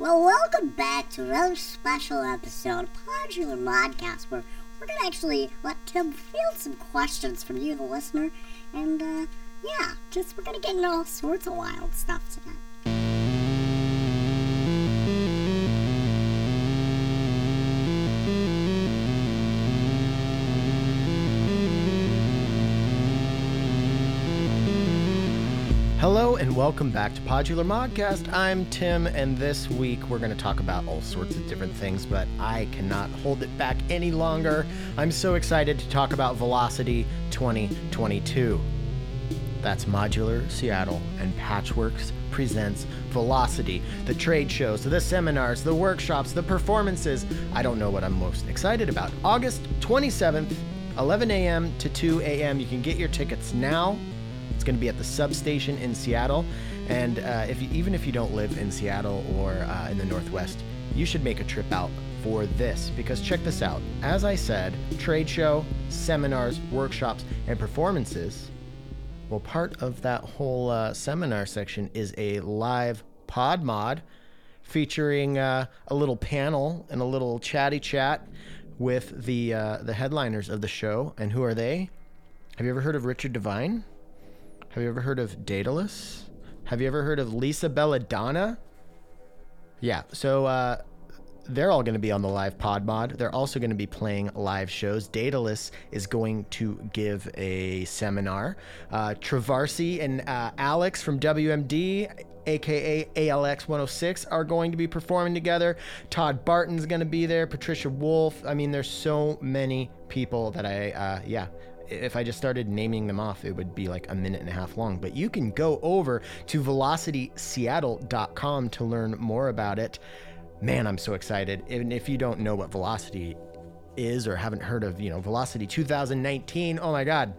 Well, welcome back to another special episode of Podular Modcast, where we're gonna actually let Tim field some questions from you, the listener, and uh, yeah, just we're gonna get into all sorts of wild stuff today. And welcome back to Podular Modcast. I'm Tim, and this week we're going to talk about all sorts of different things, but I cannot hold it back any longer. I'm so excited to talk about Velocity 2022. That's Modular Seattle and Patchwerks presents Velocity, the trade shows, the seminars, the workshops, the performances. I don't know what I'm most excited about. August 27th, 11 a.m. to 2 a.m. You can get your tickets now. Going to be at the substation in Seattle. And uh, if you, even if you don't live in Seattle or uh, in the Northwest, you should make a trip out for this because check this out. As I said, trade show, seminars, workshops, and performances. Well, part of that whole uh, seminar section is a live pod mod featuring uh, a little panel and a little chatty chat with the uh, the headliners of the show. And who are they? Have you ever heard of Richard Devine? Have you ever heard of Daedalus? Have you ever heard of Lisa Bella Donna? Yeah, so uh, they're all going to be on the live pod mod. They're also going to be playing live shows. Daedalus is going to give a seminar. Uh, Trovarsi and uh, Alex from WMD, aka ALX 106, are going to be performing together. Todd Barton's going to be there. Patricia Wolf. I mean, there's so many people that I, uh, yeah, if I just started naming them off, it would be like a minute and a half long. But you can go over to velocityseattle.com to learn more about it. Man, I'm so excited. And if you don't know what Velocity is or haven't heard of, you know, Velocity 2019, oh my God.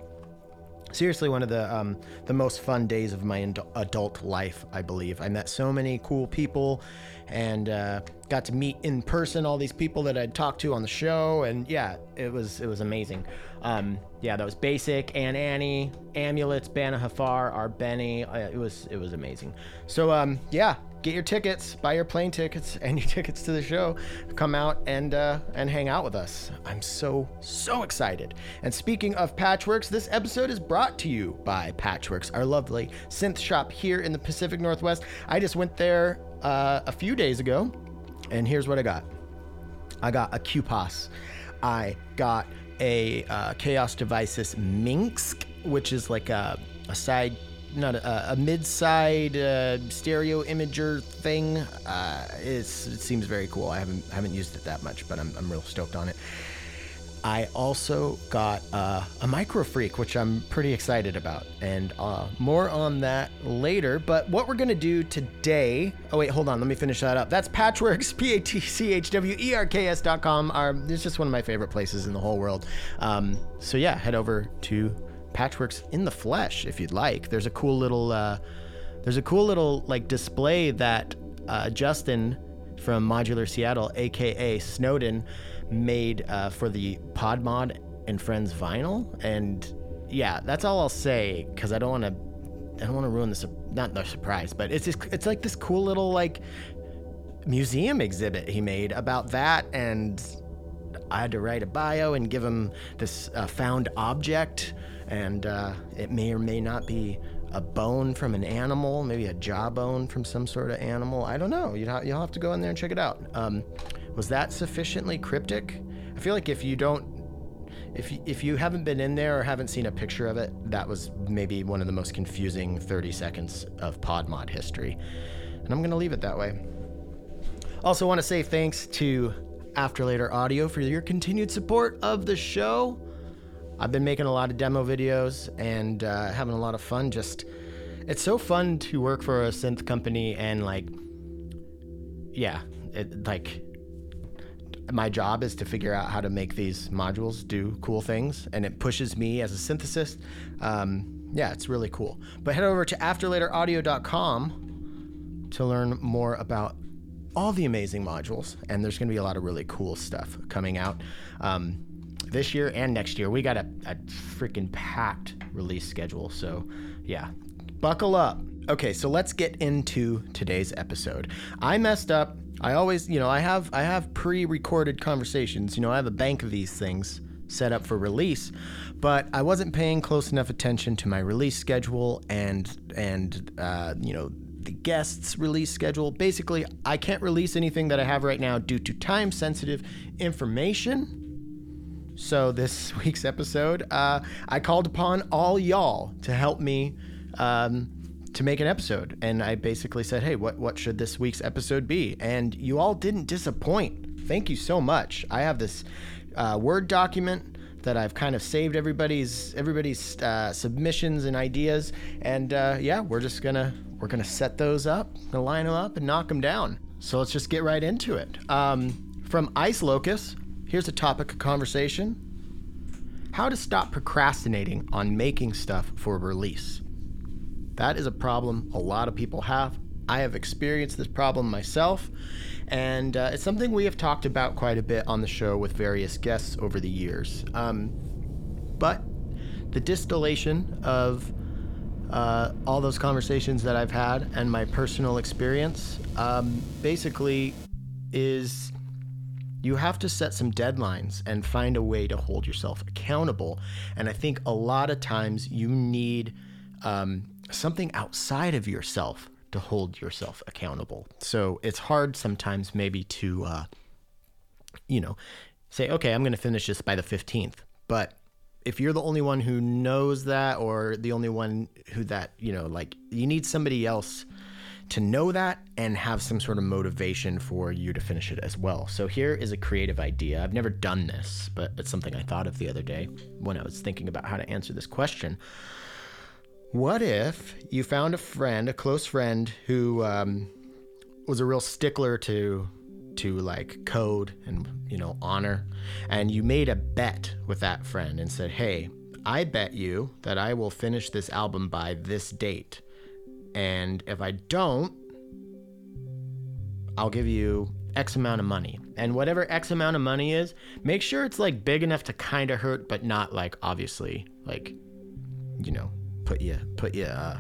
Seriously, one of the um, the most fun days of my adult life, I believe. I met so many cool people, and uh, got to meet in person all these people that I'd talked to on the show, and yeah, it was it was amazing. Um, yeah, that was basic. and Annie, amulets, Bana Haffar, R Beny. Uh, it was it was amazing. So um, yeah, get your tickets, buy your plane tickets and your tickets to the show. Come out and uh, and hang out with us. I'm so so excited. And speaking of Patchwerks, this episode is brought to you by Patchwerks, our lovely synth shop here in the Pacific Northwest. I just went there uh, a few days ago, and here's what I got. I got a QPAS. I got a uh, Xaoc Devices Minsk, which is like a, a side, not a, a mid-side uh, stereo imager thing. Uh, it seems very cool. I haven't haven't used it that much, but I'm, I'm real stoked on it. I also got uh, a MicroFreak, which I'm pretty excited about, and uh, more on that later. But what we're gonna do today? Oh wait, hold on, let me finish that up. That's Patchwerks, P A T C H W E R K S dot com. It's just one of my favorite places in the whole world. Um, so yeah, head over to Patchwerks in the flesh if you'd like. There's a cool little, uh, there's a cool little like display that uh, Justin from Modular Seattle, aka Snowden made uh, for the Podmod and Friends vinyl, and yeah, that's all I'll say because I don't want to. I don't want to ruin the not the surprise, but it's just, it's like this cool little like museum exhibit he made about that, and I had to write a bio and give him this uh, found object, and uh, it may or may not be a bone from an animal, maybe a jawbone from some sort of animal. I don't know. You'll have, you'll have to go in there and check it out. Um, was that sufficiently cryptic? I feel like if you don't if you, if you haven't been in there or haven't seen a picture of it, that was maybe one of the most confusing 30 seconds of PodMod history. And I'm going to leave it that way. Also, want to say thanks to After Later Audio for your continued support of the show. I've been making a lot of demo videos and uh, having a lot of fun. Just, it's so fun to work for a synth company and like, yeah, it, like my job is to figure out how to make these modules do cool things, and it pushes me as a synthesist. Um, yeah, it's really cool. But head over to afterlateraudio.com to learn more about all the amazing modules, and there's going to be a lot of really cool stuff coming out um, this year and next year. We got a, a freaking packed release schedule, so yeah, buckle up. Okay, so let's get into today's episode. I messed up. I always, you know, I have I have pre-recorded conversations. You know, I have a bank of these things set up for release, but I wasn't paying close enough attention to my release schedule and and uh, you know the guests release schedule. Basically, I can't release anything that I have right now due to time sensitive information. So, this week's episode, uh, I called upon all y'all to help me um, to make an episode. And I basically said, hey, what, what should this week's episode be? And you all didn't disappoint. Thank you so much. I have this uh, Word document that I've kind of saved everybody's everybody's uh, submissions and ideas, and uh, yeah, we're just gonna we're gonna set those up, gonna line them up, and knock them down. So let's just get right into it. Um, from Ice Locust, here's a topic of conversation: How to stop procrastinating on making stuff for release. That is a problem a lot of people have. I have experienced this problem myself, and uh, it's something we have talked about quite a bit on the show with various guests over the years. Um, but the distillation of uh, all those conversations that I've had and my personal experience um, basically is you have to set some deadlines and find a way to hold yourself accountable. And I think a lot of times you need um, something outside of yourself to hold yourself accountable. So it's hard sometimes maybe to, uh, you know, say, okay, I'm going to finish this by the 15th. But if you're the only one who knows that, or the only one who that, you know, like you need somebody else to know that and have some sort of motivation for you to finish it as well. So here is a creative idea. I've never done this, but it's something I thought of the other day when I was thinking about how to answer this question. What if you found a friend, a close friend, who um, was a real stickler to to like code and you know honor, and you made a bet with that friend and said, "Hey, I bet you that I will finish this album by this date, and if I don't, I'll give you X amount of money. And whatever X amount of money is, make sure it's like big enough to kind of hurt, but not like obviously like, you know, put you put you uh,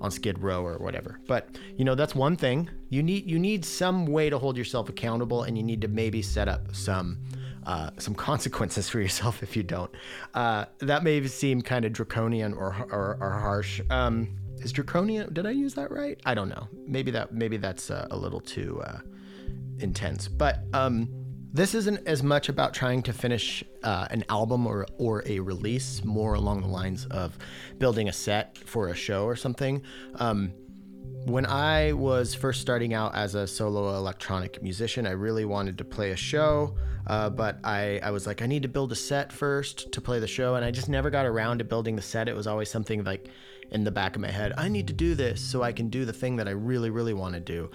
on Skid Row or whatever. But you know that's one thing. You need you need some way to hold yourself accountable, and you need to maybe set up some. Uh, some consequences for yourself if you don't. Uh, that may seem kind of draconian or, or, or harsh. Um, is draconian? Did I use that right? I don't know. Maybe that maybe that's uh, a little too uh, intense. But um, this isn't as much about trying to finish uh, an album or, or a release, more along the lines of building a set for a show or something. Um, when I was first starting out as a solo electronic musician, I really wanted to play a show, uh, but I, I was like, I need to build a set first to play the show, and I just never got around to building the set. It was always something like in the back of my head, I need to do this so I can do the thing that I really, really want to do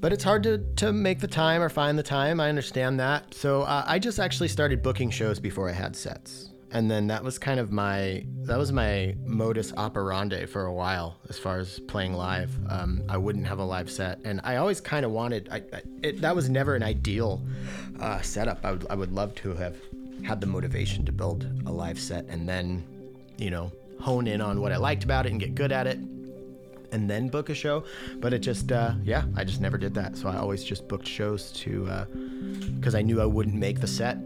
but it's hard to, to make the time or find the time. I understand that. So uh, I just actually started booking shows before I had sets. And then that was kind of my that was my modus operandi for a while as far as playing live. Um, I wouldn't have a live set, and I always kind of wanted. I, I, it, that was never an ideal uh, setup. I would I would love to have had the motivation to build a live set and then, you know, hone in on what I liked about it and get good at it and then book a show. But it just, uh, yeah, I just never did that. So I always just booked shows to, because uh, I knew I wouldn't make the set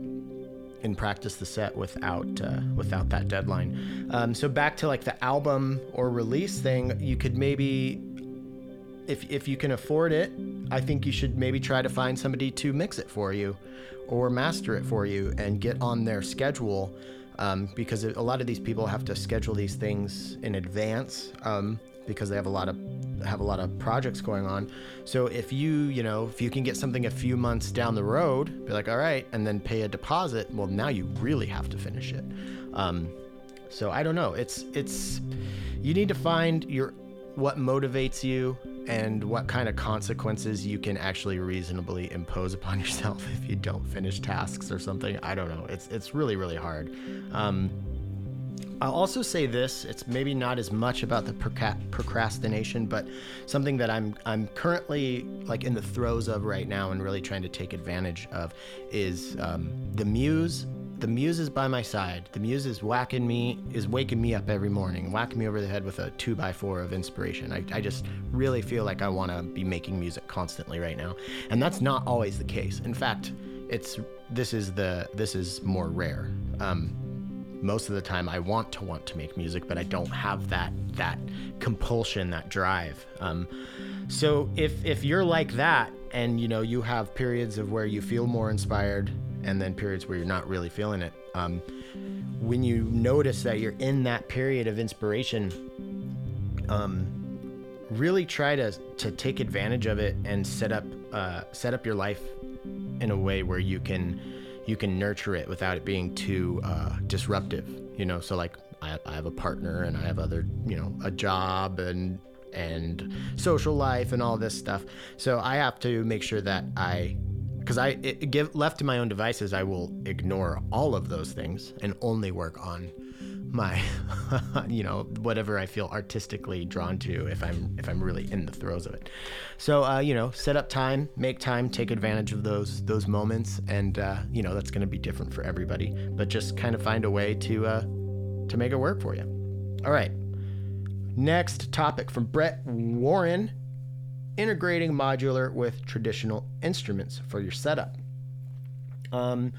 and practice the set without uh, without that deadline. Um, so back to like the album or release thing, you could maybe, if if you can afford it, I think you should maybe try to find somebody to mix it for you, or master it for you, and get on their schedule. Um, because a lot of these people have to schedule these things in advance. Um, because they have a lot of have a lot of projects going on. So if you, you know, if you can get something a few months down the road, be like, all right, and then pay a deposit, well, now you really have to finish it. Um, so I don't know. It's it's you need to find your what motivates you and what kind of consequences you can actually reasonably impose upon yourself if you don't finish tasks or something. I don't know. It's it's really really hard. Um, I'll also say this: it's maybe not as much about the procrastination, but something that I'm I'm currently like in the throes of right now and really trying to take advantage of is um, the Muse the muse is by my side. The muse is whacking me, is waking me up every morning, whacking me over the head with a two by four of inspiration. I, I just really feel like I want to be making music constantly right now, and that's not always the case. In fact, it's this is the this is more rare. Um, most of the time, I want to want to make music, but I don't have that that compulsion, that drive. Um, so if if you're like that, and you know you have periods of where you feel more inspired, and then periods where you're not really feeling it, um, when you notice that you're in that period of inspiration, um, really try to to take advantage of it and set up uh, set up your life in a way where you can you can nurture it without it being too uh, disruptive. You know, so like I, I have a partner and I have other you know a job and and social life and all this stuff. So I have to make sure that I because I it, give left to my own devices, I will ignore all of those things and only work on my you know whatever I feel artistically drawn to if I'm if I'm really in the throes of it. So uh, you know, set up time, make time, take advantage of those those moments, and uh, you know that's going to be different for everybody. But just kind of find a way to uh, to make it work for you. All right. Next topic from Brett Warren: integrating modular with traditional instruments for your setup. Um,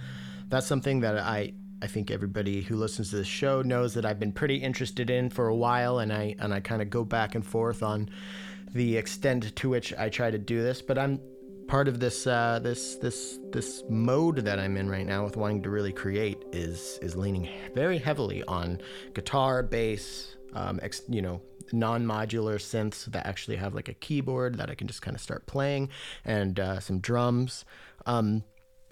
that's something that I I think everybody who listens to this show knows that I've been pretty interested in for a while, and I and I kind of go back and forth on the extent to which I try to do this. But I'm part of this uh, this this this mode that I'm in right now with wanting to really create is is leaning very heavily on guitar, bass, um, ex, you know, non-modular synths that actually have like a keyboard that I can just kind of start playing, and uh, some drums. Um,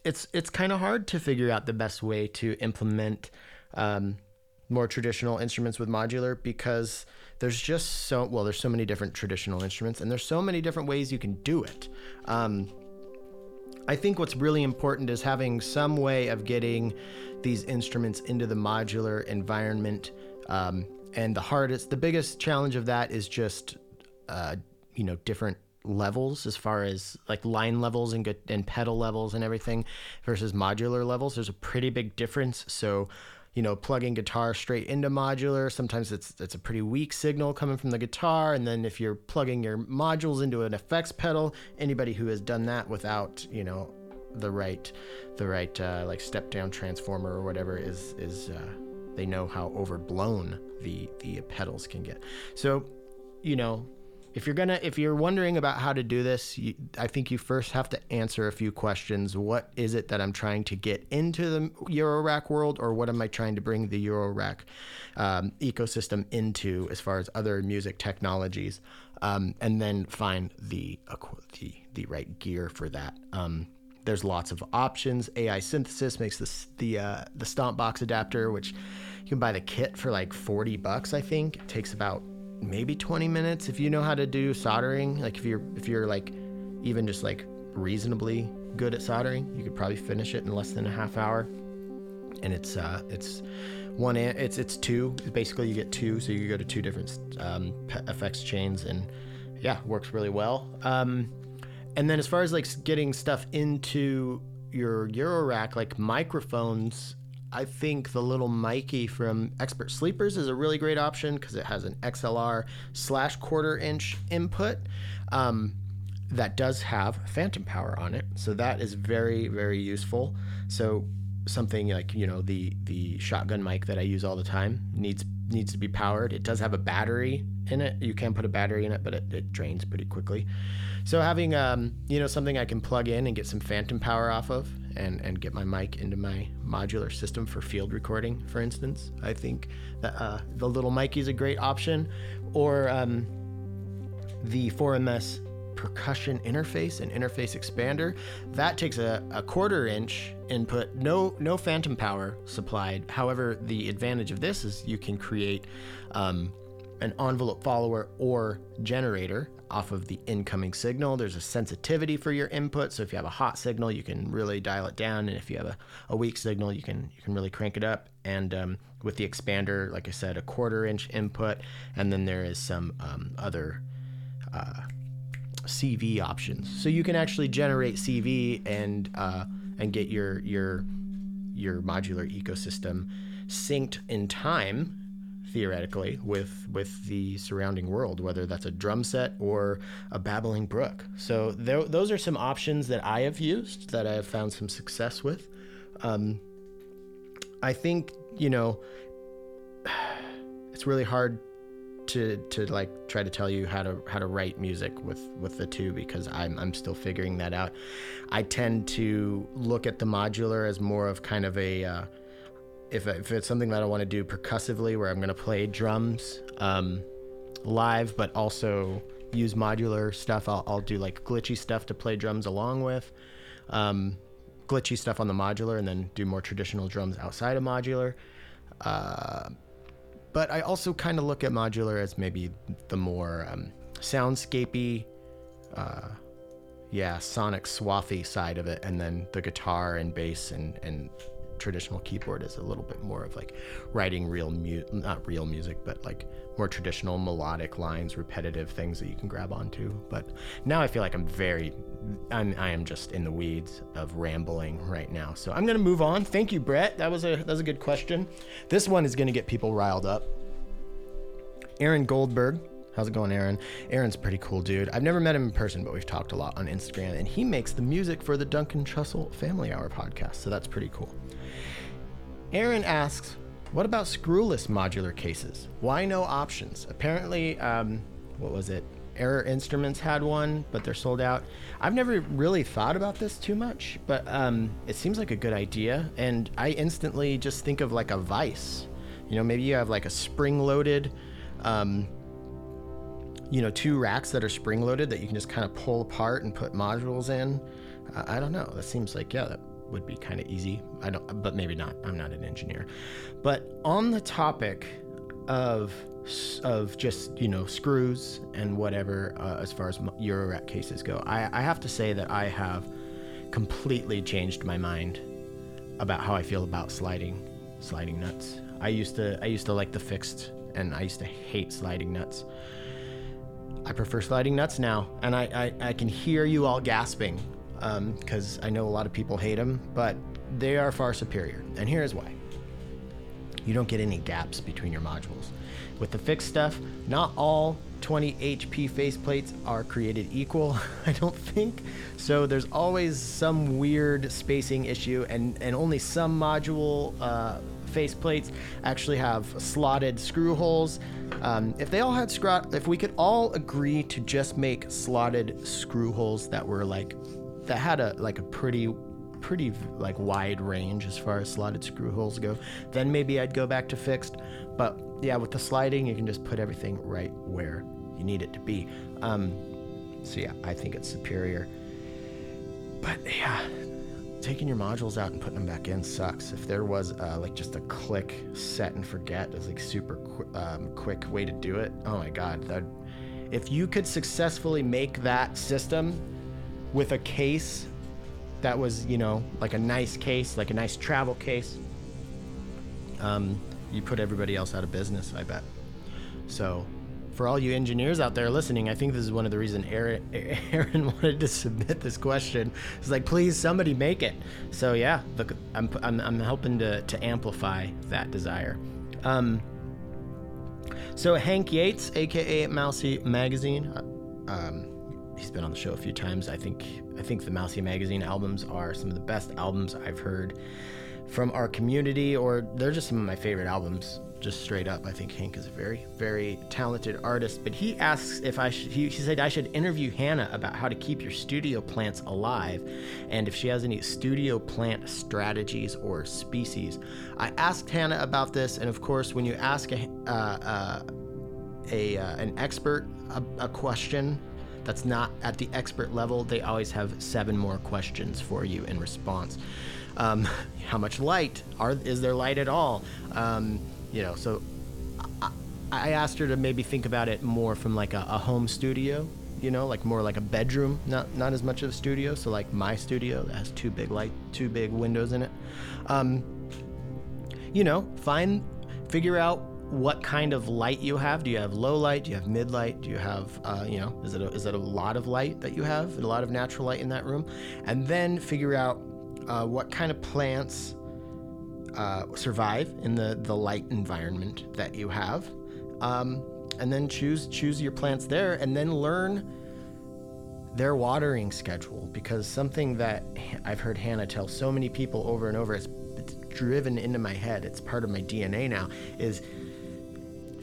it's it's kind of hard to figure out the best way to implement um, more traditional instruments with modular because there's just so well there's so many different traditional instruments and there's so many different ways you can do it um, i think what's really important is having some way of getting these instruments into the modular environment um, and the hardest the biggest challenge of that is just uh, you know different levels as far as like line levels and and pedal levels and everything versus modular levels. There's a pretty big difference. So you know plugging guitar straight into modular sometimes it's it's a pretty weak signal coming from the guitar. And then if you're plugging your modules into an effects pedal anybody who has done that without you know the right the right uh, like step down transformer or whatever is is uh, they know how overblown the the pedals can get. So you know if you're gonna if you're wondering about how to do this you, i think you first have to answer a few questions. What is it that i'm trying to get into the eurorack world or what am i trying to bring the eurorack um, ecosystem into as far as other music technologies? Um, and then find the, the the right gear for that. Um, there's lots of options. Ai synthesis makes this the uh, the stomp box adapter which you can buy the kit for like 40 bucks i think. It takes about maybe 20 minutes if you know how to do soldering. Like if you're if you're like even just like reasonably good at soldering you could probably finish it in less than a half hour. And it's uh it's one it's it's two. Basically you get two so you go to two different um, effects chains and yeah works really well. Um and then as far as like getting stuff into your Eurorack, like microphones I think the little Mikey from Expert Sleepers is a really great option because it has an XLR slash quarter inch input um, that does have phantom power on it. So that is very, very useful. So something like you know the the shotgun mic that I use all the time needs needs to be powered. It does have a battery in it. You can put a battery in it, but it, it drains pretty quickly. So having um, you know something I can plug in and get some phantom power off of and, and get my mic into my modular system for field recording, for instance. I think that uh, the little mic is a great option, or um, the 4MS percussion interface and interface expander. That takes a, a quarter inch input, no no phantom power supplied. However, the advantage of this is you can create um, an envelope follower or generator off of the incoming signal. There's a sensitivity for your input, so if you have a hot signal, you can really dial it down, and if you have a, a weak signal, you can you can really crank it up. And um, with the expander, like I said, a quarter inch input, and then there is some um, other uh, CV options, so you can actually generate CV and uh, and get your your your modular ecosystem synced in time theoretically with with the surrounding world whether that's a drum set or a babbling brook so there, those are some options that i have used that i have found some success with um, i think you know it's really hard to to like try to tell you how to how to write music with with the two because I'm I'm still figuring that out. I tend to look at the modular as more of kind of a uh, if if it's something that I want to do percussively where I'm going to play drums um, live, but also use modular stuff. I'll, I'll do like glitchy stuff to play drums along with. Um, glitchy stuff on the modular and then do more traditional drums outside of modular. Uh, but I also kind of look at modular as maybe the more um, soundscapey, uh, yeah, sonic swathy side of it, and then the guitar and bass and and traditional keyboard is a little bit more of like writing real mu not real music but like more traditional melodic lines repetitive things that you can grab onto. But now i feel like i'm very i'm i am just in the weeds of rambling right now. So i'm gonna move on. Thank you brett. That was a that was a good question. This one is gonna get people riled up. Aaron goldberg. How's it going, Aaron? Aaron's a pretty cool dude. I've never met him in person, but we've talked a lot on Instagram, and he makes the music for the Duncan Trussell Family Hour podcast, so that's pretty cool. Aaron asks, what about screwless modular cases? Why no options? Apparently, um, what was it? Error Instruments had one, but they're sold out. I've never really thought about this too much, but um, it seems like a good idea. And I instantly just think of like a vice. You know, maybe you have like a spring loaded, um, you know, two racks that are spring loaded that you can just kind of pull apart and put modules in. I don't know. That seems like, yeah, that would be kind of easy. I don't, but maybe not. I'm not an engineer. But on the topic of of just you know screws and whatever uh, as far as Eurorack cases go, I, I have to say that I have completely changed my mind about how I feel about sliding sliding nuts. I used to I used to like the fixed and I used to hate sliding nuts. I prefer sliding nuts now, and I, I, I can hear you all gasping because um, I know a lot of people hate them, but they are far superior. And here's why you don't get any gaps between your modules. With the fixed stuff, not all 20 HP faceplates are created equal, I don't think. So there's always some weird spacing issue, and, and only some module uh, faceplates actually have slotted screw holes. Um, if they all had screw, if we could all agree to just make slotted screw holes that were like that had a like a pretty pretty like wide range as far as slotted screw holes go. Then maybe I'd go back to fixed. But yeah, with the sliding, you can just put everything right where you need it to be. Um, so yeah, I think it's superior. But yeah, taking your modules out and putting them back in sucks. If there was uh, like just a click, set and forget, as like super qu- um, quick way to do it. Oh my god, that if you could successfully make that system with a case that was, you know, like a nice case, like a nice travel case, um, you put everybody else out of business, I bet. So, for all you engineers out there listening, I think this is one of the reasons Aaron, Aaron wanted to submit this question. It's like, please, somebody make it. So yeah, look, I'm, I'm, I'm helping to, to amplify that desire. Um, so Hank Yates, aka Mousy Magazine, uh, um, he's been on the show a few times. I think I think the Mousy Magazine albums are some of the best albums I've heard from our community, or they're just some of my favorite albums. Just straight up, I think Hank is a very, very talented artist. But he asks if I should. He, he said I should interview Hannah about how to keep your studio plants alive, and if she has any studio plant strategies or species. I asked Hannah about this, and of course, when you ask a, uh, uh, a uh, an expert a, a question that's not at the expert level, they always have seven more questions for you in response. Um, how much light? Are is there light at all? Um, you know, so I, I, asked her to maybe think about it more from like a, a, home studio. You know, like more like a bedroom, not not as much of a studio. So like my studio that has two big light, two big windows in it. Um, you know, find, figure out what kind of light you have. Do you have low light? Do you have mid light? Do you have, uh, you know, is it, a, is it a lot of light that you have? A lot of natural light in that room? And then figure out uh, what kind of plants uh, survive in the the light environment that you have, um, and then choose choose your plants there, and then learn their watering schedule because something that I've heard Hannah tell so many people over and over, it's, it's driven into my head. It's part of my DNA now. Is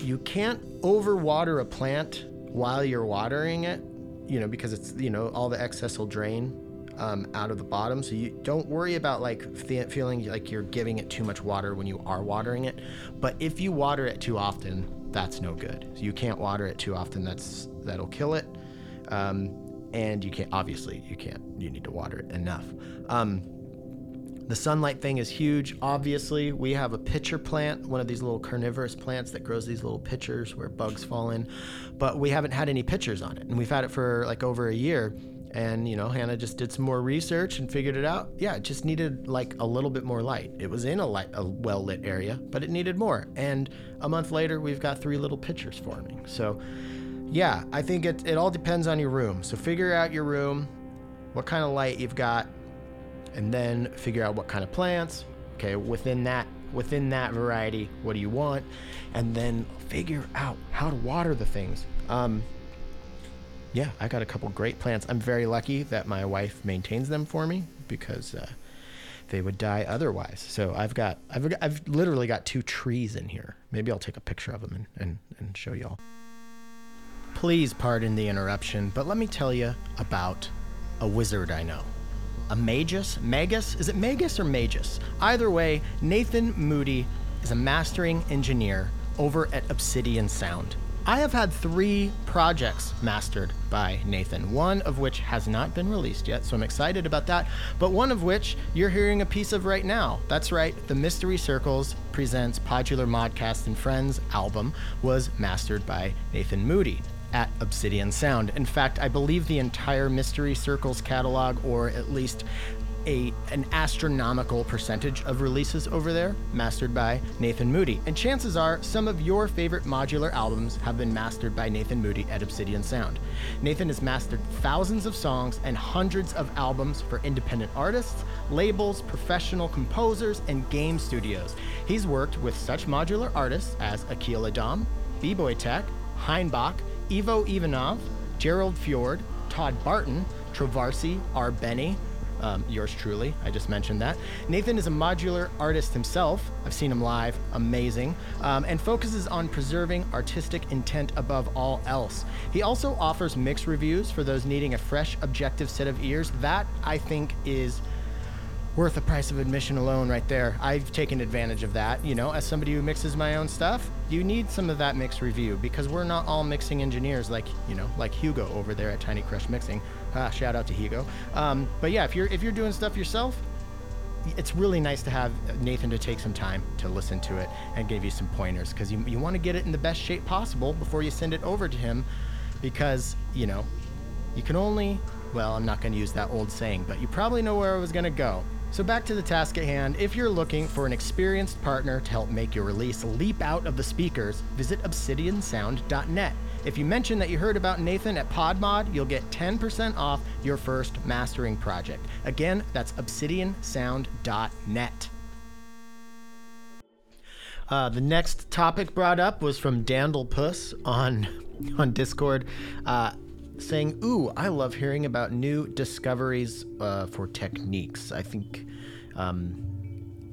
you can't overwater a plant while you're watering it, you know, because it's you know all the excess will drain um, out of the bottom. So you don't worry about like feeling like you're giving it too much water when you are watering it. But if you water it too often, that's no good. So you can't water it too often. That's that'll kill it. Um, and you can't obviously you can't you need to water it enough. Um, the sunlight thing is huge. Obviously, we have a pitcher plant, one of these little carnivorous plants that grows these little pitchers where bugs fall in, but we haven't had any pitchers on it, and we've had it for like over a year. And you know hannah just did some more research and figured it out. Yeah it just needed like a little bit more light. It was in a light a well lit area but it needed more. And a month later we've got three little pitchers forming. So yeah i think it, it all depends on your room. So figure out your room what kind of light you've got and then figure out what kind of plants okay within that within that variety what do you want and then figure out how to water the things um, yeah, I got a couple great plants. I'm very lucky that my wife maintains them for me because uh, they would die otherwise. So I've got, I've, I've literally got two trees in here. Maybe I'll take a picture of them and, and, and show y'all. Please pardon the interruption, but let me tell you about a wizard I know. A magus? Magus? Is it magus or magus? Either way, Nathan Moody is a mastering engineer over at Obsidian Sound. I have had three projects mastered by Nathan, one of which has not been released yet, so I'm excited about that, but one of which you're hearing a piece of right now. That's right, the Mystery Circles presents Podular Modcast and Friends album was mastered by Nathan Moody at Obsidian Sound. In fact, I believe the entire Mystery Circles catalog, or at least a an astronomical percentage of releases over there, mastered by Nathan Moody. And chances are some of your favorite modular albums have been mastered by Nathan Moody at Obsidian Sound. Nathan has mastered thousands of songs and hundreds of albums for independent artists, labels, professional composers, and game studios. He's worked with such modular artists as Akil Adam, B-Boy Tech, Heinbach, Ivo Ivanov, Gerald Fjord, Todd Barton, Trovarsi, R. Beny, um, yours truly. I just mentioned that. Nathan is a modular artist himself. I've seen him live, amazing, um, and focuses on preserving artistic intent above all else. He also offers mix reviews for those needing a fresh, objective set of ears. That, I think, is worth the price of admission alone right there. I've taken advantage of that. You know, as somebody who mixes my own stuff, you need some of that mix review because we're not all mixing engineers like, you know, like Hugo over there at Tiny Crush Mixing. Ah, shout out to Hugo. Um, but yeah, if you're if you're doing stuff yourself, it's really nice to have Nathan to take some time to listen to it and give you some pointers because you, you want to get it in the best shape possible before you send it over to him because, you know, you can only, well, I'm not going to use that old saying, but you probably know where I was going to go. So, back to the task at hand. If you're looking for an experienced partner to help make your release leap out of the speakers, visit obsidiansound.net. If you mention that you heard about Nathan at PodMod, you'll get 10% off your first mastering project. Again, that's obsidiansound.net. Uh, the next topic brought up was from Dandel Puss on on Discord. Uh, saying, Ooh, I love hearing about new discoveries uh, for techniques. I think. Um,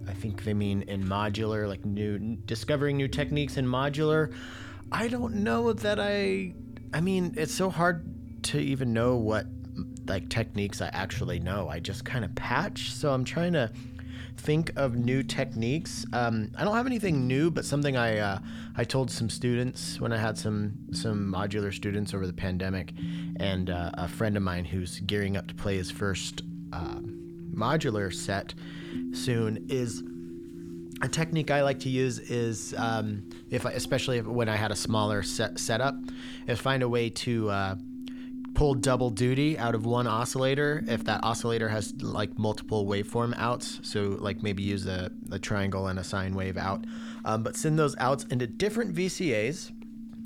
I think they mean in modular, like new discovering new techniques in modular. I don't know that I. I mean, it's so hard to even know what like techniques I actually know. I just kind of patch, so I'm trying to think of new techniques. Um, I don't have anything new, but something I uh, I told some students when I had some some modular students over the pandemic, and uh, a friend of mine who's gearing up to play his first uh, modular set soon is a technique I like to use is um, if I, especially when I had a smaller set setup, is find a way to uh, pull double duty out of one oscillator if that oscillator has like multiple waveform outs. So like maybe use a, a triangle and a sine wave out, um, but send those outs into different VCAs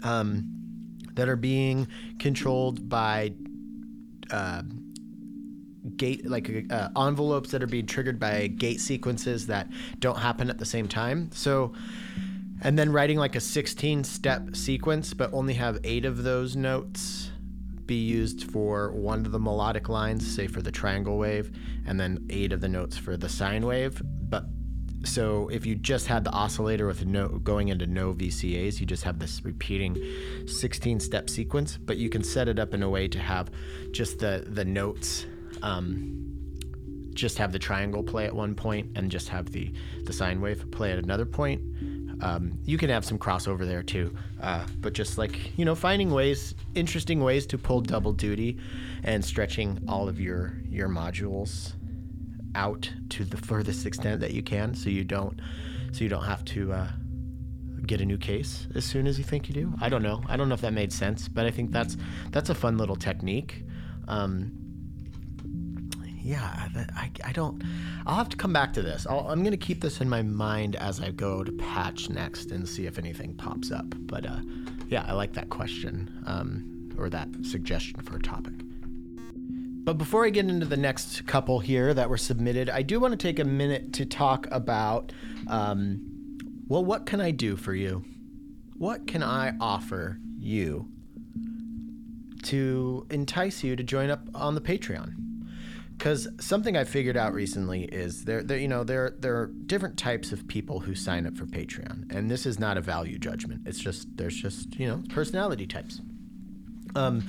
um, that are being controlled by uh, gate like uh, envelopes that are being triggered by gate sequences that don't happen at the same time. So and then writing like a 16 step sequence but only have 8 of those notes be used for one of the melodic lines, say for the triangle wave, and then 8 of the notes for the sine wave. But so if you just had the oscillator with no going into no VCAs, you just have this repeating 16 step sequence, but you can set it up in a way to have just the the notes um, just have the triangle play at one point and just have the the sine wave play at another point. Um, you can have some crossover there too, uh, but just like you know, finding ways, interesting ways to pull double duty, and stretching all of your your modules out to the furthest extent that you can, so you don't so you don't have to uh, get a new case as soon as you think you do. I don't know. I don't know if that made sense, but I think that's that's a fun little technique. Um, yeah, I, I don't. I'll have to come back to this. i am going to keep this in my mind as I go to patch next and see if anything pops up. But uh, yeah, I like that question um, or that suggestion for a topic. But before I get into the next couple here that were submitted, I do want to take a minute to talk about um, well, what can I do for you? What can I offer you to entice you to join up on the Patreon? Because something I figured out recently is there, there, you know, there, there are different types of people who sign up for Patreon, and this is not a value judgment. It's just there's just you know personality types. Um,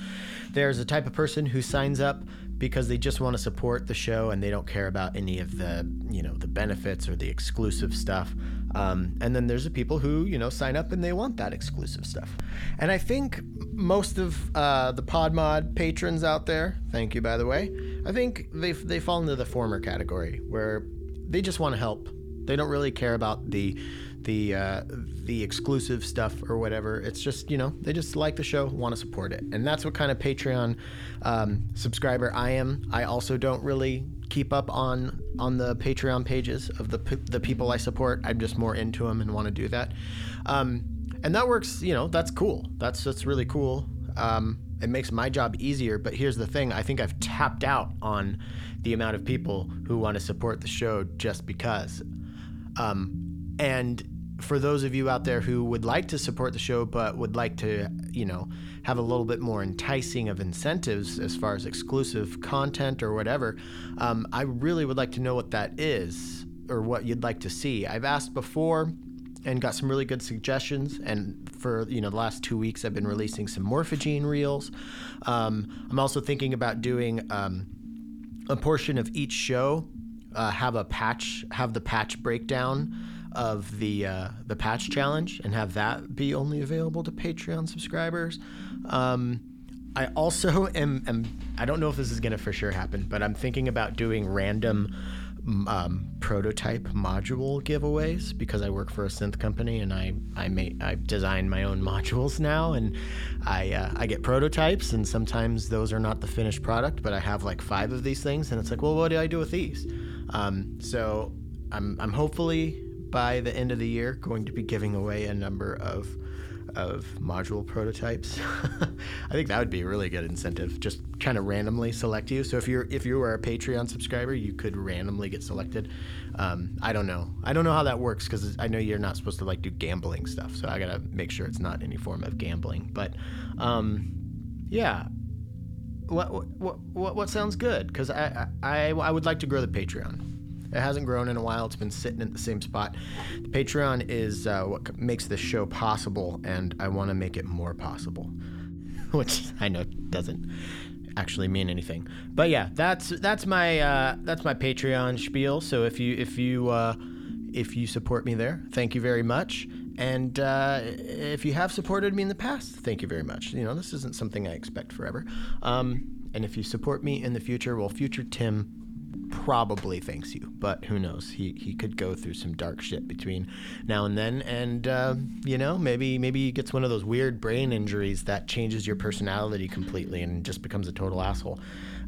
there's a type of person who signs up because they just want to support the show and they don't care about any of the you know the benefits or the exclusive stuff um, and then there's the people who you know sign up and they want that exclusive stuff and i think most of uh, the podmod patrons out there thank you by the way i think they, they fall into the former category where they just want to help they don't really care about the the uh, the exclusive stuff or whatever. It's just you know they just like the show, want to support it, and that's what kind of Patreon um, subscriber I am. I also don't really keep up on on the Patreon pages of the the people I support. I'm just more into them and want to do that, um, and that works. You know that's cool. That's that's really cool. Um, it makes my job easier. But here's the thing: I think I've tapped out on the amount of people who want to support the show just because. Um, and for those of you out there who would like to support the show but would like to, you know, have a little bit more enticing of incentives as far as exclusive content or whatever, um, I really would like to know what that is or what you'd like to see. I've asked before and got some really good suggestions. And for you know the last two weeks, I've been releasing some morphagene reels. Um, I'm also thinking about doing um, a portion of each show, uh, have a patch, have the patch breakdown of the uh, the patch challenge and have that be only available to Patreon subscribers. Um, I also am, am, I don't know if this is to for sure happen, but I'm thinking about doing random um, prototype module giveaways because I work for a synth company and I I make I design my own modules now and I uh, I get prototypes and sometimes those are not the finished product, but I have like five of these things and it's like, well, what do I do with these? Um, so I'm I'm hopefully by the end of the year going to be giving away a number of of module prototypes. I think that would be a really good incentive. Just kind of randomly select you. So if you're if you are a Patreon subscriber, you could randomly get selected. Um, I don't know. I don't know how that works because I know you're not supposed to like do gambling stuff. So I gotta make sure it's not any form of gambling. But um, yeah. What, what what what sounds good? Because I, I I would like to grow the Patreon. It hasn't grown in a while. It's been sitting at the same spot. The Patreon is uh, what makes this show possible, and I want to make it more possible, which I know doesn't actually mean anything. But yeah, that's that's my uh, that's my Patreon spiel. So if you if you uh, if you support me there, thank you very much. And uh, if you have supported me in the past, thank you very much. You know, this isn't something I expect forever. Um, and if you support me in the future, well, future Tim probably thanks you, but who knows? He he could go through some dark shit between now and then, and uh, you know maybe maybe he gets one of those weird brain injuries that changes your personality completely and just becomes a total asshole.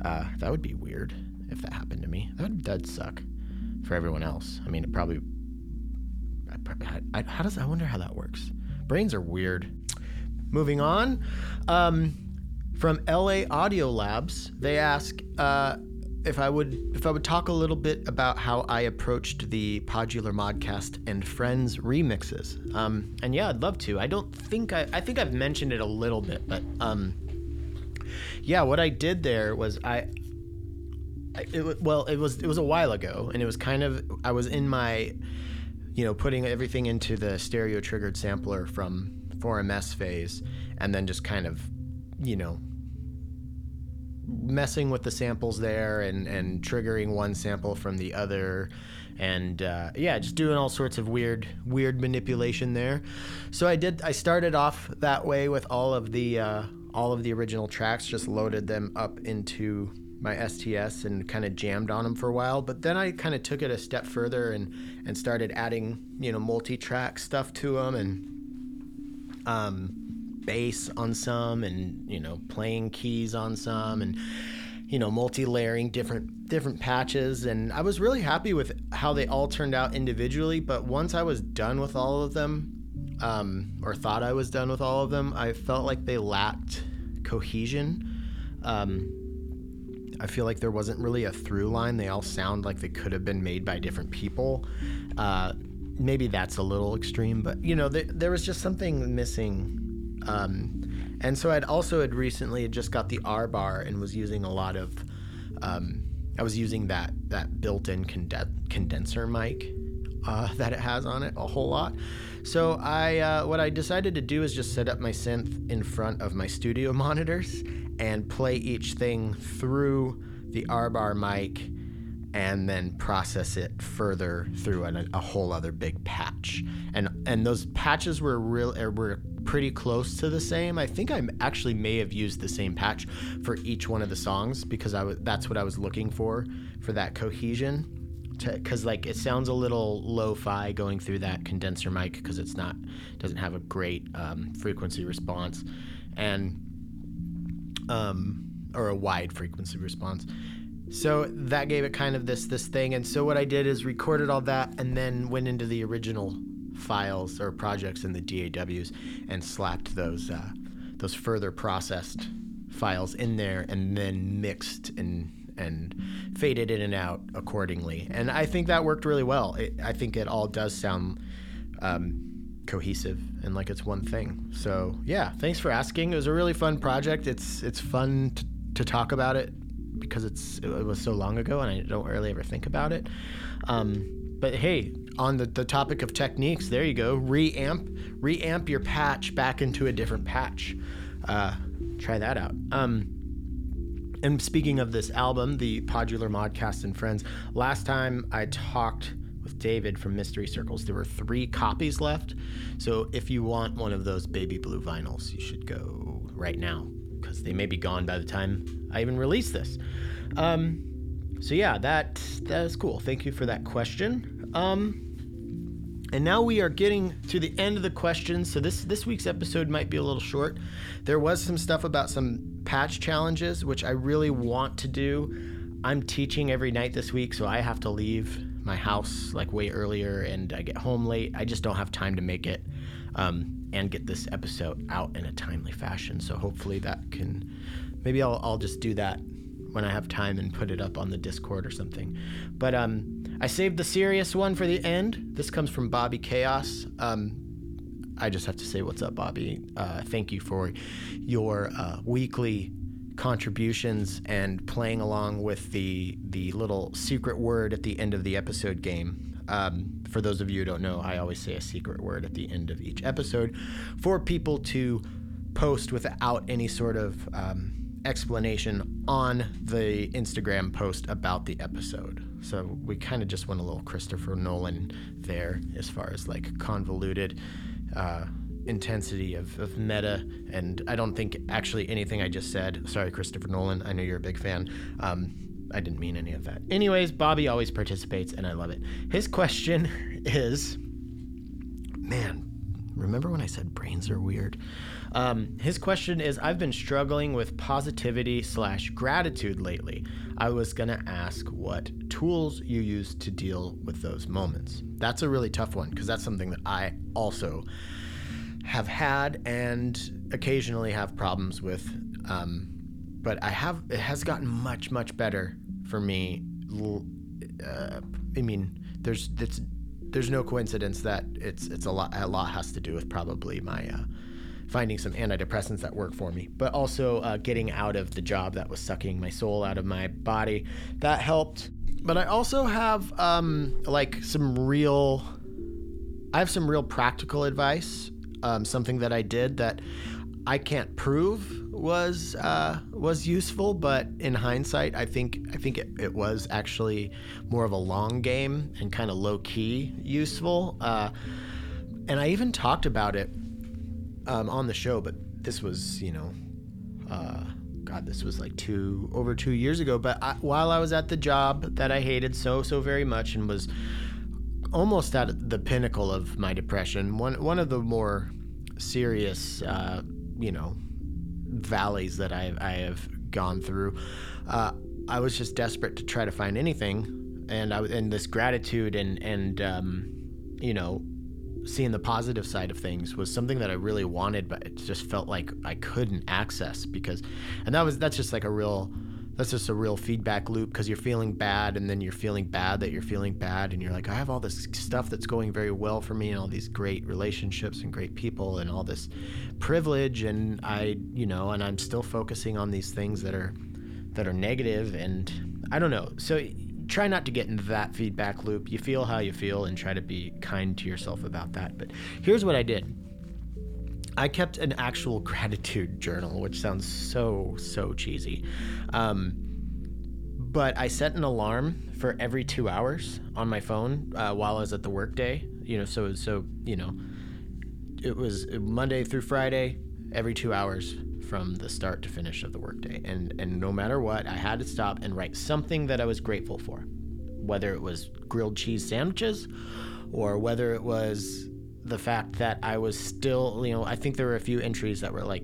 Uh, that would be weird if that happened to me. That would that'd suck for everyone else. I mean, it probably. I, I, how does I wonder how that works? Brains are weird. Moving on. Um, from LA Audio Labs, they ask. Uh, if I would if I would talk a little bit about how I approached the Podular Modcast and Friends remixes. Um, and yeah, I'd love to. I don't think I I think I've mentioned it a little bit, but um, yeah, what I did there was I. It, well, it was it was a while ago, and it was kind of I was in my, you know, putting everything into the stereo triggered sampler from 4MS phase, and then just kind of, you know, messing with the samples there and and triggering one sample from the other. And uh, yeah just doing all sorts of weird weird manipulation there. So i did i started off that way with all of the uh, all of the original tracks just loaded them up into my sts and kind of jammed on them for a while. But then i kind of took it a step further and and started adding you know multi-track stuff to them and um bass on some and you know playing keys on some and you know multi-layering different different patches. And i was really happy with how they all turned out individually. But once i was done with all of them um, or thought i was done with all of them i felt like they lacked cohesion. Um, i feel like there wasn't really a through line. They all sound like they could have been made by different people. Uh, maybe that's a little extreme but you know th- there was just something missing um, and so I'd also had recently just got the Arbhar and was using a lot of, um, I was using that that built-in conde- condenser mic uh, that it has on it a whole lot. So I, uh, what I decided to do is just set up my synth in front of my studio monitors and play each thing through the Arbhar mic and then process it further through an, a whole other big patch. And and those patches were real were pretty close to the same. I think I actually may have used the same patch for each one of the songs because I was that's what I was looking for for that cohesion. Because like it sounds a little lo-fi going through that condenser mic because it's not doesn't have a great um, frequency response, and um, or a wide frequency response. So that gave it kind of this this thing. And so what I did is recorded all that and then went into the original files or projects in the DAWs and slapped those uh, those further processed files in there and then mixed and and faded in and out accordingly. And I think that worked really well. It, I think it all does sound um, cohesive and like it's one thing. So yeah, thanks for asking. It was a really fun project. It's it's fun to, to talk about it because it's it was so long ago and I don't really ever think about it. Um, but hey, on the, the topic of techniques, there you go. Reamp, reamp your patch back into a different patch. Uh, try that out. Um, and speaking of this album, the Podular Modcast and Friends, last time I talked with David from Mystery Circles, there were three copies left. So if you want one of those baby blue vinyls, you should go right now because they may be gone by the time I even release this. Um, so yeah, that that is cool. Thank you for that question. Um, and now we are getting to the end of the questions. So this this week's episode might be a little short. There was some stuff about some patch challenges, which I really want to do. I'm teaching every night this week, so I have to leave my house like way earlier, and I get home late. I just don't have time to make it um, and get this episode out in a timely fashion. So hopefully that can. Maybe I'll I'll just do that when I have time and put it up on the Discord or something. But um, I saved the serious one for the end. This comes from Bobby Chaos. Um, I just have to say, what's up, Bobby? Uh, thank you for your uh, weekly contributions and playing along with the the little secret word at the end of the episode game. Um, for those of you who don't know, I always say a secret word at the end of each episode for people to post without any sort of um, explanation on the Instagram post about the episode. So we kind of just went a little Christopher Nolan there as far as like convoluted uh, intensity of, of meta. And I don't think actually anything I just said, sorry, Christopher Nolan, I know you're a big fan. Um, I didn't mean any of that. Anyways, Bobby always participates and I love it. His question is man, remember when I said brains are weird? Um, his question is I've been struggling with positivity slash gratitude lately. I was going to ask what tools you use to deal with those moments. That's a really tough one because that's something that I also have had and occasionally have problems with. Um, but I have, it has gotten much, much better for me. Uh, I mean, there's there's no coincidence that it's it's a lot a lot has to do with probably my uh, finding some antidepressants that work for me, but also uh, getting out of the job that was sucking my soul out of my body. That helped. But I also have um, like some real, I have some real practical advice. Um, something that I did that I can't prove was uh, was useful, but in hindsight, I think I think it, it was actually more of a long game and kind of low key useful. Uh, and I even talked about it um, on the show, but this was you know, uh, God, this was like two over two years ago. But I, while I was at the job that I hated so so very much and was almost at the pinnacle of my depression, one one of the more serious, uh, you know, valleys that I, I have gone through. Uh, I was just desperate to try to find anything, and I and this gratitude and and um, you know seeing the positive side of things was something that I really wanted, but it just felt like I couldn't access because, and that was that's just like a real that's just a real feedback loop because you're feeling bad and then you're feeling bad that you're feeling bad and you're like i have all this stuff that's going very well for me and all these great relationships and great people and all this privilege and i you know and i'm still focusing on these things that are that are negative and i don't know. So try not to get into that feedback loop you feel how you feel and try to be kind to yourself about that but here's what i did I kept an actual gratitude journal, which sounds so, so cheesy. Um, but I set an alarm for every two hours on my phone uh, while I was at the workday. You know, so, so, you know, it was Monday through Friday, every two hours from the start to finish of the workday. And, and no matter what, I had to stop and write something that I was grateful for, whether it was grilled cheese sandwiches or whether it was the fact that I was still, you know, I think there were a few entries that were like,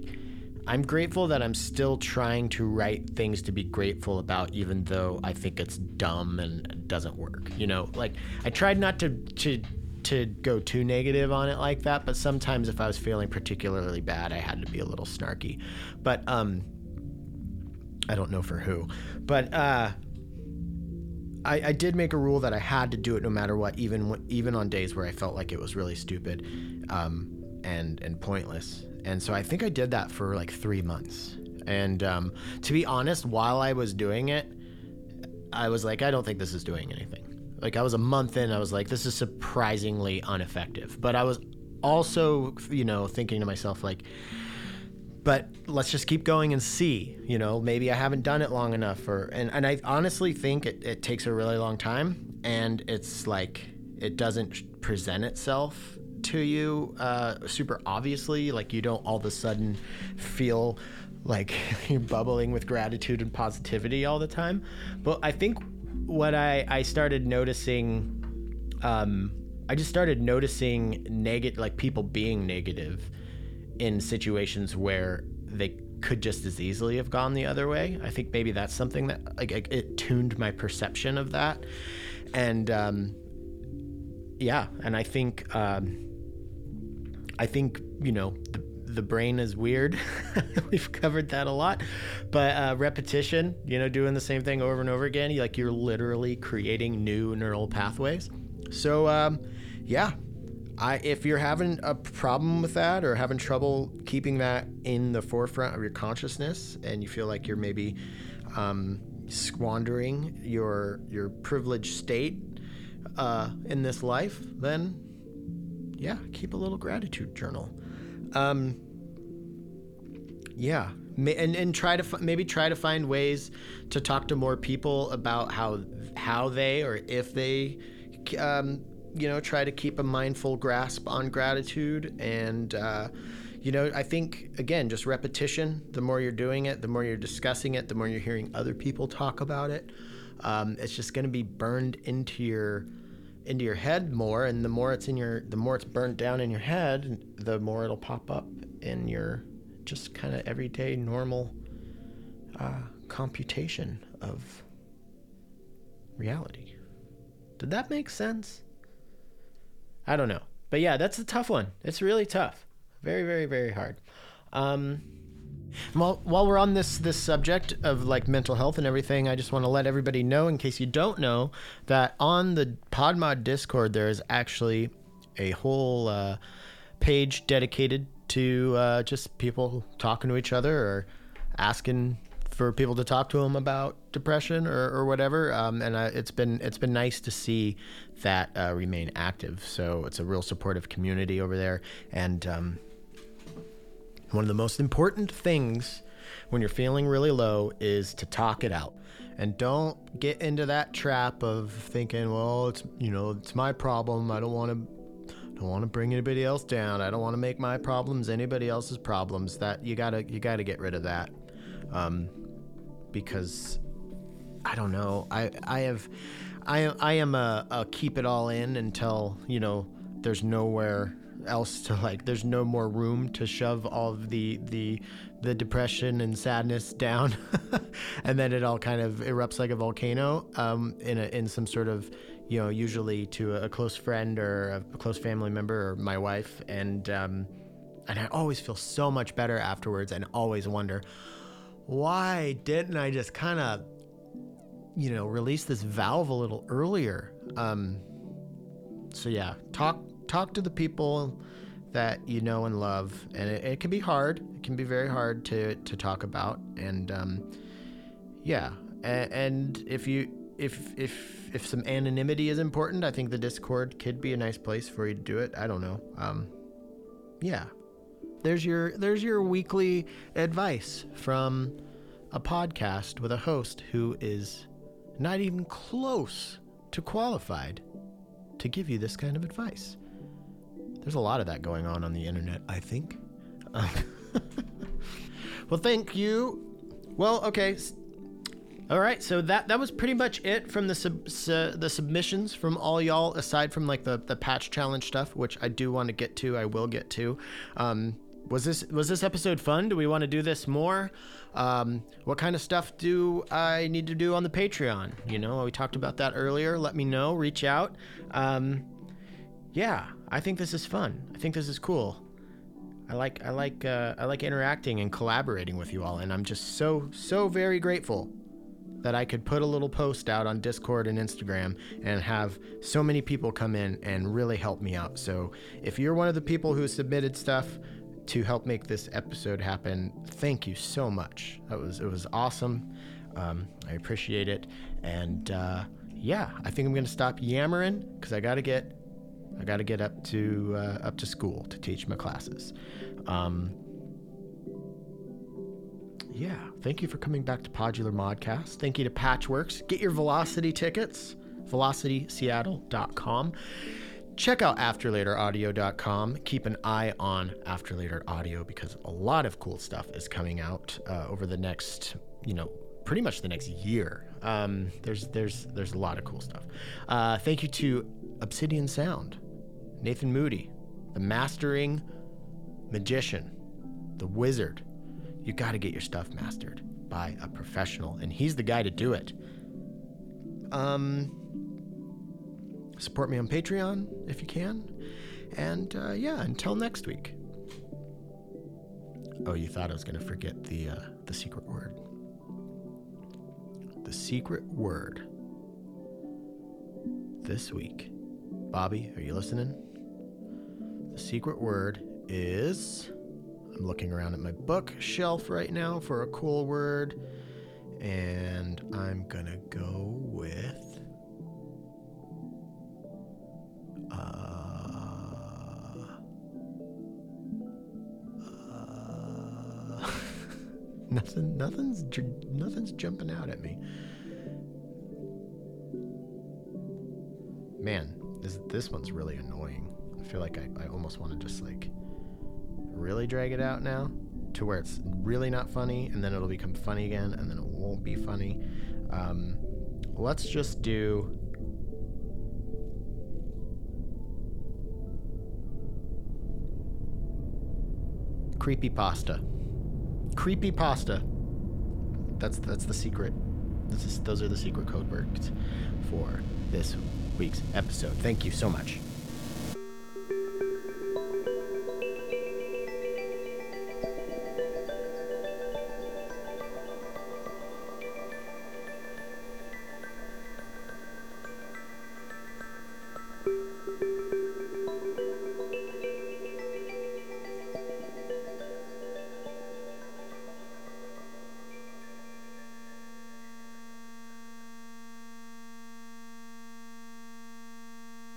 I'm grateful that I'm still trying to write things to be grateful about, even though I think it's dumb and doesn't work. You know, like I tried not to to to go too negative on it like that, but sometimes if I was feeling particularly bad, I had to be a little snarky. But um, I don't know for who, but uh, I, I did make a rule that I had to do it no matter what, even even on days where I felt like it was really stupid, um, and and pointless. And so I think I did that for like three months. And um, to be honest, while I was doing it, I was like, I don't think this is doing anything. Like I was a month in, I was like, this is surprisingly ineffective. But I was also, you know, thinking to myself like but let's just keep going and see you know maybe i haven't done it long enough or and, and i honestly think it, it takes a really long time and it's like it doesn't present itself to you uh, super obviously like you don't all of a sudden feel like you're bubbling with gratitude and positivity all the time but i think what i i started noticing um i just started noticing negative like people being negative in situations where they could just as easily have gone the other way. I think maybe that's something that like it tuned my perception of that, and um, yeah, and I think um, I think you know the the brain is weird. We've covered that a lot, but uh, repetition, you know, doing the same thing over and over again, you, like you're literally creating new neural pathways. So um, yeah, I, if you're having a problem with that or having trouble keeping that in the forefront of your consciousness, and you feel like you're maybe um, squandering your your privileged state uh, in this life, then yeah, keep a little gratitude journal. Um, yeah, and and try to maybe try to find ways to talk to more people about how how they or if they um, you know, try to keep a mindful grasp on gratitude. And, uh, you know, I think, again, just repetition. The more you're doing it, the more you're discussing it, the more you're hearing other people talk about it. Um, it's just going to be burned into your into your head more and the more it's in your the more it's burnt down in your head the more it'll pop up in your just kind of everyday normal uh, computation of reality did that make sense I don't know. But yeah, that's a tough one. It's really tough. Very, very, very hard. Um, Well, while we're on this this subject of like mental health and everything, I just want to let everybody know, in case you don't know, that on the PodMod Discord there is actually a whole uh, page dedicated to uh, just people talking to each other or asking for people to talk to them about depression or, or whatever. Um, and uh, it's been it's been nice to see that uh, remain active. So it's a real supportive community over there, and um, one of the most important things when you're feeling really low is to talk it out. And don't get into that trap of thinking, well, it's you know, it's my problem. I don't want to don't want to bring anybody else down. I don't want to make my problems anybody else's problems. That you gotta you gotta get rid of that, um, because I don't know. I I have I I am a, a keep it all in until you know there's nowhere else to like there's no more room to shove all of the the the depression and sadness down. And then it all kind of erupts like a volcano um, in a in some sort of you know usually to a close friend or a close family member or my wife. And um, and I always feel so much better afterwards and always wonder why didn't I just kind of you know release this valve a little earlier? Um, so yeah talk talk to the people that you know and love, and it, it can be hard. It can be very hard to to talk about, and um, yeah, and, and if you if if if some anonymity is important, I think the Discord could be a nice place for you to do it. I don't know. Um, yeah, there's your there's your weekly advice from a podcast with a host who is not even close to qualified to give you this kind of advice. There's a lot of that going on on the internet, I think. well, thank you. Well, okay. All right, so that that was pretty much it from the sub, su, the submissions from all y'all, aside from like the the patch challenge stuff, which I do want to get to. I will get to. Um, was this was this episode fun? Do we want to do this more? Um, what kind of stuff do I need to do on the Patreon? You know, we talked about that earlier. Let me know. Reach out. Um, yeah, I think this is fun. I think this is cool. I like I like uh, I like interacting and collaborating with you all, and I'm just so so very grateful that I could put a little post out on Discord and Instagram and have so many people come in and really help me out. So if you're one of the people who submitted stuff to help make this episode happen, thank you so much. That was it was awesome. Um, I appreciate it, and uh, yeah, I think I'm gonna stop yammering because I gotta get I got to get up to uh, up to school to teach my classes. Um, yeah, thank you for coming back to Podular Modcast. Thank you to Patchwerks. Get your Velocity tickets, velocityseattle.com. Check out afterlateraudio.com. Keep an eye on Afterlater Audio because a lot of cool stuff is coming out uh, over the next, you know, pretty much the next year. Um, there's there's there's a lot of cool stuff. Uh, thank you to Obsidian Sound. Nathan Moody, the mastering magician, the wizard. You got to get your stuff mastered by a professional, and he's the guy to do it. Um, support me on Patreon if you can, and uh, yeah, until next week. Oh, you thought I was gonna forget the uh, the secret word. The secret word this week. Bobby, are you listening? The secret word is. I'm looking around at my bookshelf right now for a cool word, and I'm gonna go with. Uh, uh, nothing, nothing's, nothing's jumping out at me. Man, this this one's really annoying feel like I, I almost want to just like really drag it out now to where it's really not funny and then it'll become funny again and then it won't be funny. Um, let's just do. Creepy pasta. Creepy pasta. That's that's the secret. Is, those are the secret code words for this week's episode. Thank you so much.